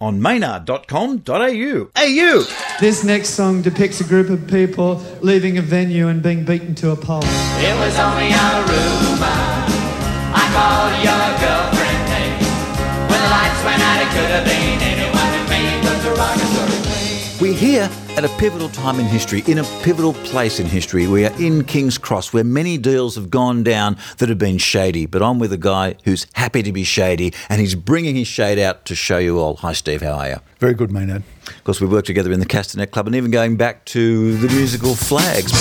on maynard.com.au. AU! This next song depicts a group of people leaving a venue and being beaten to a pulp. It was only a rumor. I called your girlfriend name. When the lights went out, it could have been We're here at a pivotal time in history, in a pivotal place in history. We are in King's Cross, where many deals have gone down that have been shady. But I'm with a guy who's happy to be shady, and he's bringing his shade out to show you all. Hi, Steve. How are you? Very good, Maynard. Of course, we worked together in the Castanet Club, and even going back to the musical Flags.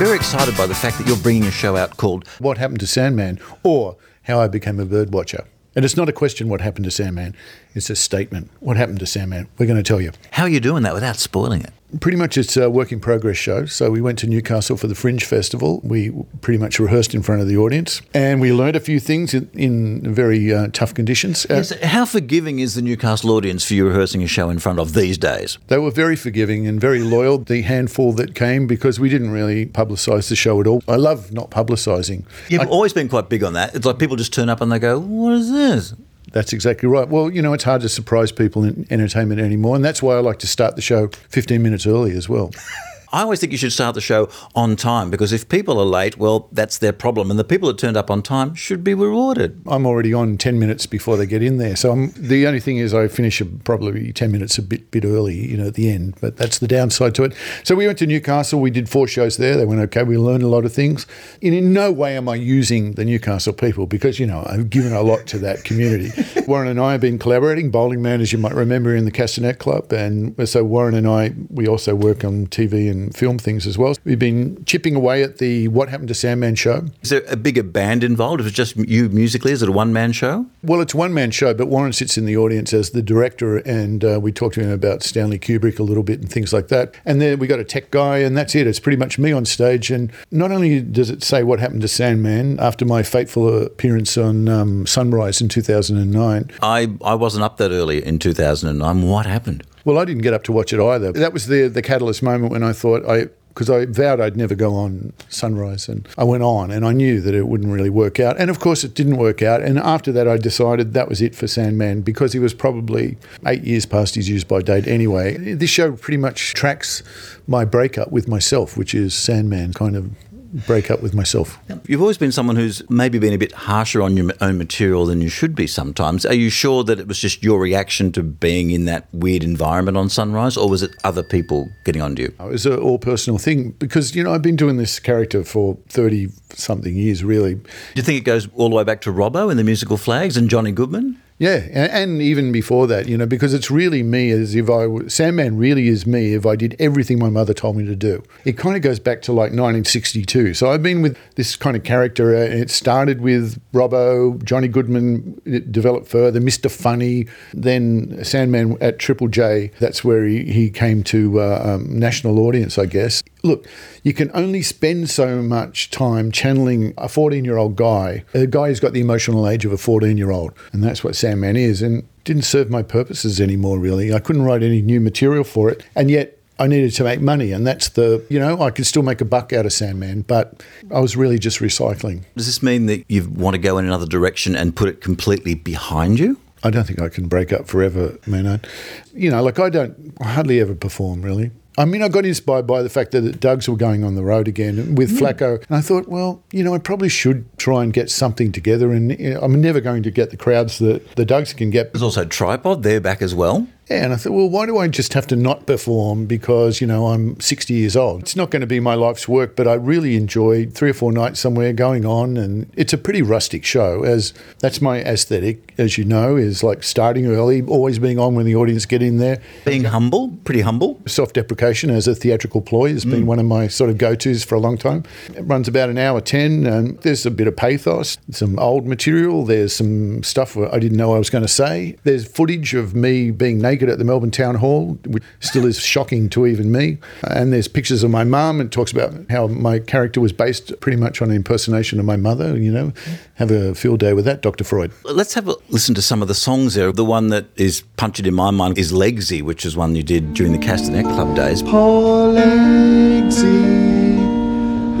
Very excited by the fact that you're bringing a show out called What happened to Sandman, or how I became a bird watcher. And it's not a question what happened to Sandman, it's a statement. What happened to Sandman? We're going to tell you. How Are You Doing That Without Spoiling It? Pretty much it's a work in progress show. So we went to Newcastle for the Fringe Festival. We pretty much rehearsed in front of the audience and we learned a few things in, in very uh, tough conditions. Uh, Yes, how forgiving is the Newcastle audience for you rehearsing a show in front of these days? They were very forgiving and very loyal, the handful that came, because we didn't really publicise the show at all. I love not publicising. You've always been quite big on that. It's like people just turn up and they go, What is this? That's exactly right. Well, you know, it's hard to surprise people in entertainment anymore, and that's why I like to start the show 15 minutes early as well. I always think you should start the show on time because if people are late, well, that's their problem. And the people that turned up on time should be rewarded. I'm already on 10 minutes before they get in there. So I'm, the only thing is I finish probably 10 minutes a bit bit early, you know, at the end. But that's the downside to it. So we went to Newcastle. We did four shows there. They went okay. We learned a lot of things. And in no way am I using the Newcastle people because, you know, I've given a lot to that community. Warren and I have been collaborating. Bowling Man, as you might remember, in the Castanet Club. And so Warren and I, we also work on TV and film things as well. We've been chipping away at the What Happened to Sandman show. Is there a bigger band involved? If it's just you musically, is it a one man show? Well, it's a one man show, but Warren sits in the audience as the director, and uh, we talk to him about Stanley Kubrick a little bit and things like that. And then we got a tech guy, and that's it. It's pretty much me on stage. And not only does it say what happened to Sandman after my fateful appearance on um, Sunrise in 2009, I, I wasn't up that early in 2009. What happened? Well, I didn't get up to watch it either. That was the the catalyst moment when I thought I. Because I vowed I'd never go on Sunrise, and I went on, and I knew that it wouldn't really work out. And of course, it didn't work out. And after that, I decided that was it for Sandman because he was probably eight years past his use by date anyway. This show pretty much tracks my breakup with myself, which is Sandman kind of break up with myself. You've always been someone who's maybe been a bit harsher on your own material than you should be sometimes. Are you sure that it was just your reaction to being in that weird environment on Sunrise, or was it other people getting on to you? Oh, it was an all personal thing because, you know, I've been doing this character for 30 something years, really. Do you think it goes all the way back to Robbo and the musical Flags and Johnny Goodman? Yeah, and, and even before that, you know, because it's really me as if I Sandman really is me if I did everything my mother told me to do. It kind of goes back to like 1962. So I've been with this kind of character. Uh, it started with Robbo, Johnny Goodman it developed further, Mr. Funny, then Sandman at Triple J. That's where he, he came to uh, um, national audience, I guess. Look, you can only spend so much time channeling a 14 year old guy, a guy who's got the emotional age of a 14 year old. And that's what Sandman is. And didn't serve my purposes anymore, really. I couldn't write any new material for it. And yet, I needed to make money, and that's the, you know, I could still make a buck out of Sandman, but I was really just recycling. Does this mean that you want to go in another direction and put it completely behind you? I don't think I can break up forever, Maynard. You know, like I don't I hardly ever perform really. I mean, I got inspired by the fact that the Dougs were going on the road again with hmm. Flacco, and I thought, well, you know, I probably should try and get something together. And you know, I'm never going to get the crowds that the Dougs can get. There's also Tripod, they're back as well. Yeah, and I thought, well, why do I just have to not perform because, you know, I'm 60 years old? It's not going to be my life's work, but I really enjoyed three or four nights somewhere going on. And it's a pretty rustic show, as that's my aesthetic, as you know, is like starting early, always being on when the audience get in there. Being humble, pretty humble. Self deprecation as a theatrical ploy has been mm. one of my sort of go tos for a long time. It runs about an hour 10, and there's a bit of pathos, some old material, there's some stuff I didn't know I was going to say. There's footage of me being naked speak it at the Melbourne Town Hall, which still is shocking to even me. And there's pictures of my mum and talks about how my character was based pretty much on an impersonation of my mother. You know, have a field day with that, Dr. Freud. Let's have a listen to some of the songs there. The one that is punctured in my mind is Legsy, which is one you did during the Castanet Club days. Poor Legsy,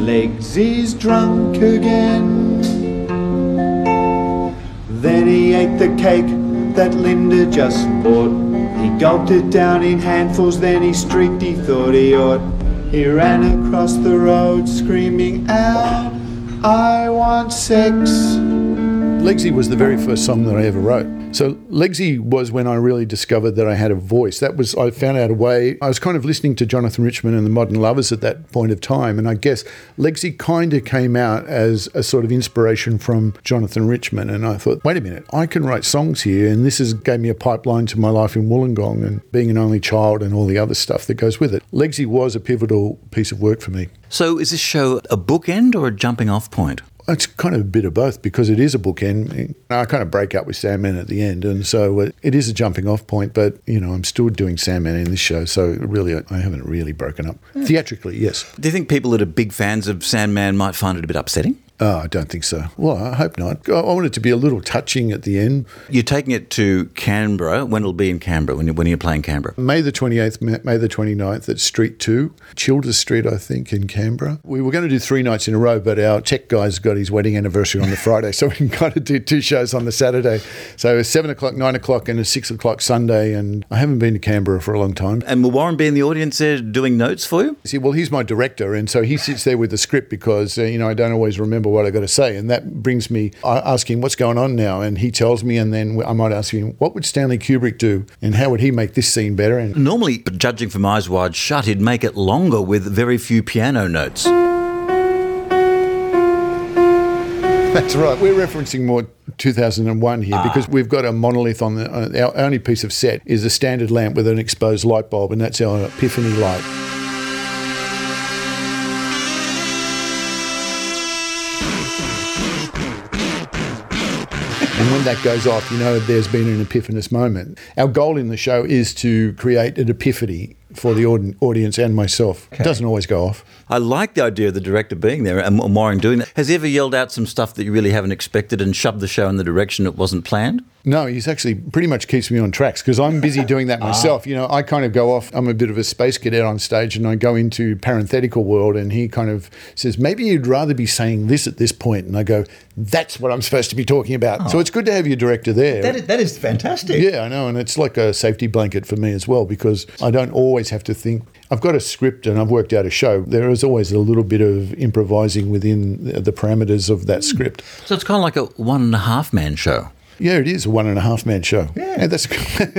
Legsy's drunk again. Then he ate the cake that Linda just bought. He gulped it down in handfuls, then he streaked, he thought he ought. He ran across the road screaming out, I want sex. Legsy was the very first song that I ever wrote. So Legsy was when I really discovered that I had a voice. That was I found out a way. I was kind of listening to Jonathan Richman and the Modern Lovers at that point of time, and I guess Legsy kind of came out as a sort of inspiration from Jonathan Richman. And I thought, wait a minute, I can write songs here, and this has gave me a pipeline to my life in Wollongong and being an only child and all the other stuff that goes with it. Legsy was a pivotal piece of work for me. So is this show a bookend or a jumping off point? It's kind of a bit of both because it is a bookend. I kind of break up with Sandman at the end, and so it- it is a jumping off point. But you know, I'm still doing Sandman in this show, so really, I haven't really broken up hmm. theatrically. Yes, Do you think people that are big fans of Sandman might find it a bit upsetting? Oh, I don't think so. Well, I hope not. I want it to be a little touching at the end. You're taking it to Canberra. When it'll be in Canberra? When, you, when you're you playing Canberra? May the 28th, May the 29th at Street 2, Childers Street, I think, in Canberra. We were going to do three nights in a row, but our tech guy's got his wedding anniversary on the Friday, so we can kind of do two shows on the Saturday. So it's 7 o'clock, 9 o'clock, and a 6 o'clock Sunday, and I haven't been to Canberra for a long time. And will Warren be in the audience there doing notes for you? See, well, he's my director, and so he sits there with the script because uh, you know I don't always remember what I got to say, and that brings me. I ask him what's going on now, and he tells me, and then I might ask him what would Stanley Kubrick do, and how would he make this scene better, and Normally, judging from Eyes Wide Shut, he'd make it longer with very few piano notes. That's right. We're referencing more 2001 here because we've got a monolith on the. Uh, our only piece of set is a standard lamp with an exposed light bulb, and that's our epiphany light. When that goes off, you know there's been an epiphanous moment. Our goal in the show is to create an epiphany for the audience and myself. It doesn't always go off. I like the idea of the director being there and and Warren doing that. Has he ever yelled out some stuff that you really haven't expected and shoved the show in the direction it wasn't planned? No, he's actually pretty much keeps me on tracks because I'm busy doing that ah. myself. You know, I kind of go off. I'm a bit of a space cadet on stage, and I go into parenthetical world, and he kind of says, "Maybe you'd rather be saying this at this point," and I go, "That's what I'm supposed to be talking about." So ah. it's good to have your director there. That is, that is fantastic. Yeah, I know, and it's like a safety blanket for me as well because I don't always have to think. I've got a script and I've worked out a show. There is always a little bit of improvising within the parameters of that script. So it's kind of like a one and a half man show. Yeah, it is a one and a half man show. Yeah, that's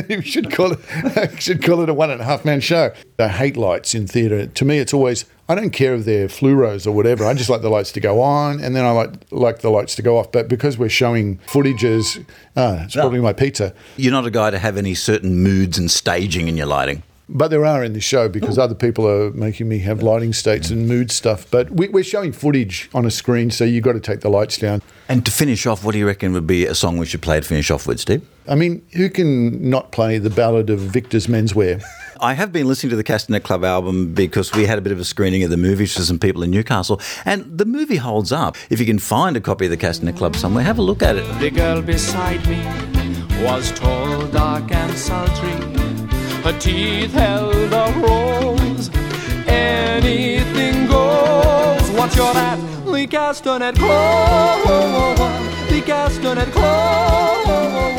we should call it should call it a one and a half man show. I hate lights in theatre. To me, it's always I don't care if they're fluoros or whatever. I just like the lights to go on, and then I like like the lights to go off. But because we're showing footages, ah, it's probably my pizza. You're not a guy to have any certain moods and staging in your lighting. But there are in the show because other people are making me have lighting states and mood stuff. But we, we're showing footage on a screen, so you've got to take the lights down. And to finish off, what do you reckon would be a song we should play to finish off with, Steve? I mean, who can not play the ballad of Victor's Menswear? I have been listening to the Castanet Club album because we had a bit of a screening of the movie for some people in Newcastle, and the movie holds up. If you can find a copy of the Castanet Club somewhere, have a look at it. The girl beside me was tall, dark, and sultry. Her teeth held a rose. Anything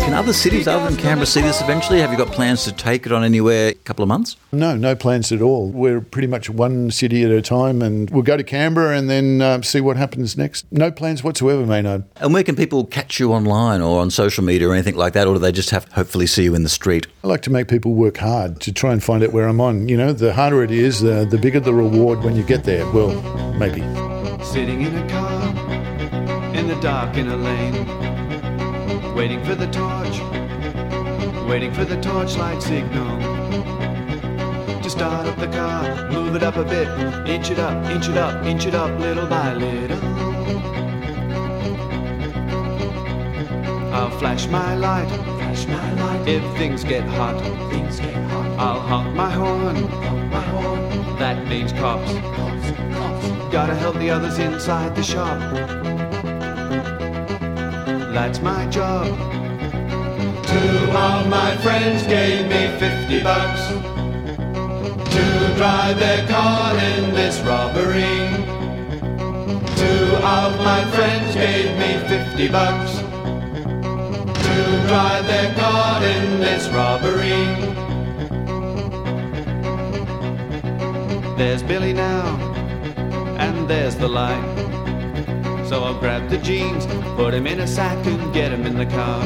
Can other cities other than Canberra see this eventually? Have you got plans to take it on anywhere a couple of months? No, no plans at all. We're pretty much one city at a time, and we'll go to Canberra and then uh, see what happens next. No plans whatsoever, Maynard. And where can people catch you online or on social media or anything like that? Or do they just have to hopefully see you in the street? I like to make people work hard to try and find out where I'm on. You know, the harder it is, uh, the bigger the reward when you get there. Well, maybe. Sitting in a car, in the dark in a lane, waiting for the torch, waiting for the torchlight signal. To start up the car, move it up a bit, inch it up, inch it up, inch it up, little by little. I'll flash my light, flash my light. If things get hot, things get hot, I'll honk my horn. honk my horn. That means cops. Gotta help the others inside the shop. That's my job. Two of my friends gave me 50 bucks to drive their car in this robbery. Two of my friends gave me 50 bucks to drive their car in this robbery. There's Billy now, and there's the light. So I'll grab the jeans, put him in a sack, and get him in the car.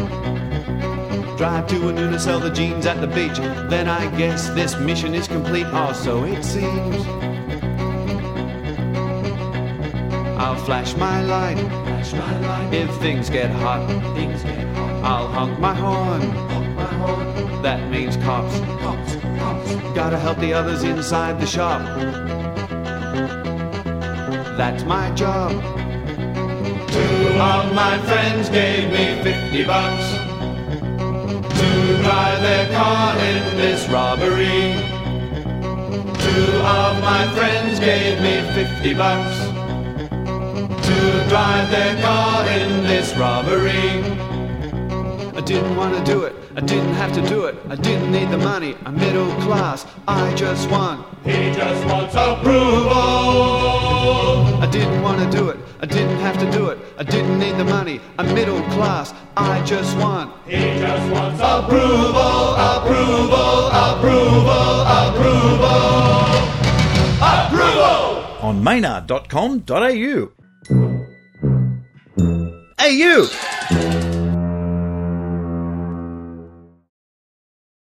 Drive to Anuna, sell the jeans at the beach. Then I guess this mission is complete, or so it seems. I'll flash my light flash my light. if things get hot. things get hot, I'll honk my horn, honk my horn. that means cops. Cops, cops, Gotta help the others inside the shop. That's my job. Two of my friends gave me 50 bucks to drive their car in this robbery. Two of my friends gave me 50 bucks to drive their car in this robbery. I didn't want to do it. I didn't have to do it. I didn't need the money. I'm middle class. I just want. He just wants approval. I didn't want to do it. I didn't have to do it. I didn't need the money. I'm middle class. I just want. He just wants approval, approval, approval, approval. Approval! on maynard.com.au. Hey, you!